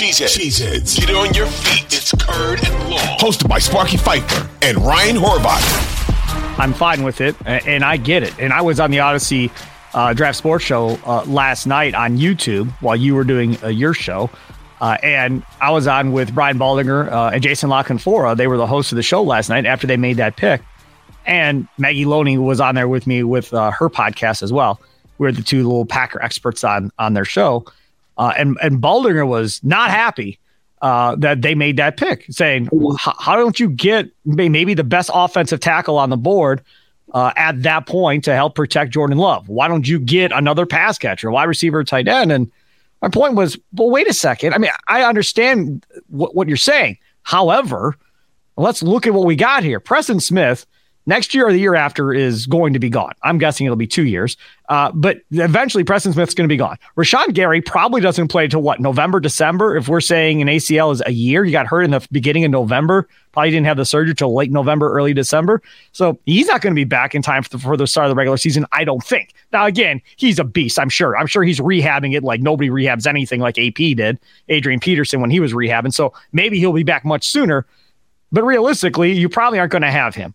Cheeseheads. Cheeseheads. Get on your feet. It's Curd and Long. Hosted by Sparky Fifer and Ryan Horvat. I'm fine with it, and I get it. And I was on the Audacy uh, Draft Sports Show uh, last night on YouTube while you were doing uh, your show. Uh, and I was on with Brian Baldinger uh, and Jason La Canfora. They were the hosts of the show last night after they made that pick. And Maggie Loney was on there with me with uh, her podcast as well. We are the two little Packer experts on on their show. Uh, and and Baldinger was not happy uh, that they made that pick, saying, "How don't you get maybe the best offensive tackle on the board uh, at that point to help protect Jordan Love? Why don't you get another pass catcher, wide receiver, tight end?" And my point was, well, wait a second. I mean, I understand what, what you're saying. However, let's look at what we got here. Preston Smith next year or the year after is going to be gone. I'm guessing it'll be two years. Uh, but eventually, Preston Smith's going to be gone. Rashan Gary probably doesn't play till what November, December. If we're saying an ACL is a year, you got hurt in the beginning of November. Probably didn't have the surgery till late November, early December. So he's not going to be back in time for the, for the start of the regular season. I don't think. Now again, he's a beast. I'm sure. I'm sure he's rehabbing it like nobody rehabs anything like AP did, Adrian Peterson when he was rehabbing. So maybe he'll be back much sooner. But realistically, you probably aren't going to have him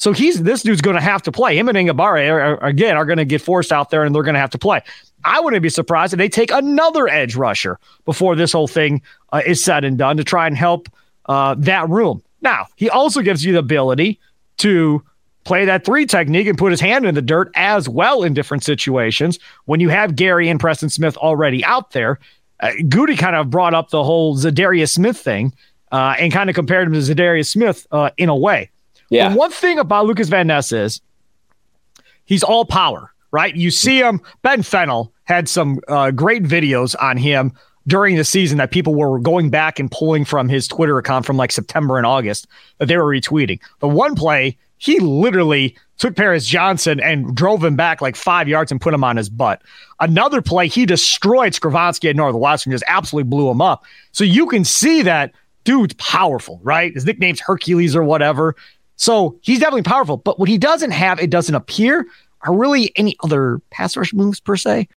So he's this dude's going to have to play. Him and Enagbare are, are, again are going to get forced out there, and they're going to have to play. I wouldn't be surprised if they take another edge rusher before this whole thing uh, is said and done to try and help uh, that room. Now he also gives you the ability to play that three technique and put his hand in the dirt as well in different situations. When you have Gary and Preston Smith already out there, uh, Goody kind of brought up the whole Za'Darius Smith thing uh, and kind of compared him to Za'Darius Smith uh, in a way. Yeah. And one thing about Lukas Van Ness is he's all power, right? You see him. Ben Fennell had some uh, great videos on him during the season that people were going back and pulling from his Twitter account from like September and August that they were retweeting. The one play, he literally took Paris Johnson and drove him back like five yards and put him on his butt. Another play, he destroyed Skoronski at Northwestern, just absolutely blew him up. So you can see that dude's powerful, right? His nickname's Hercules or whatever. So he's definitely powerful. But what he doesn't have, it doesn't appear, are really any other pass rush moves per se.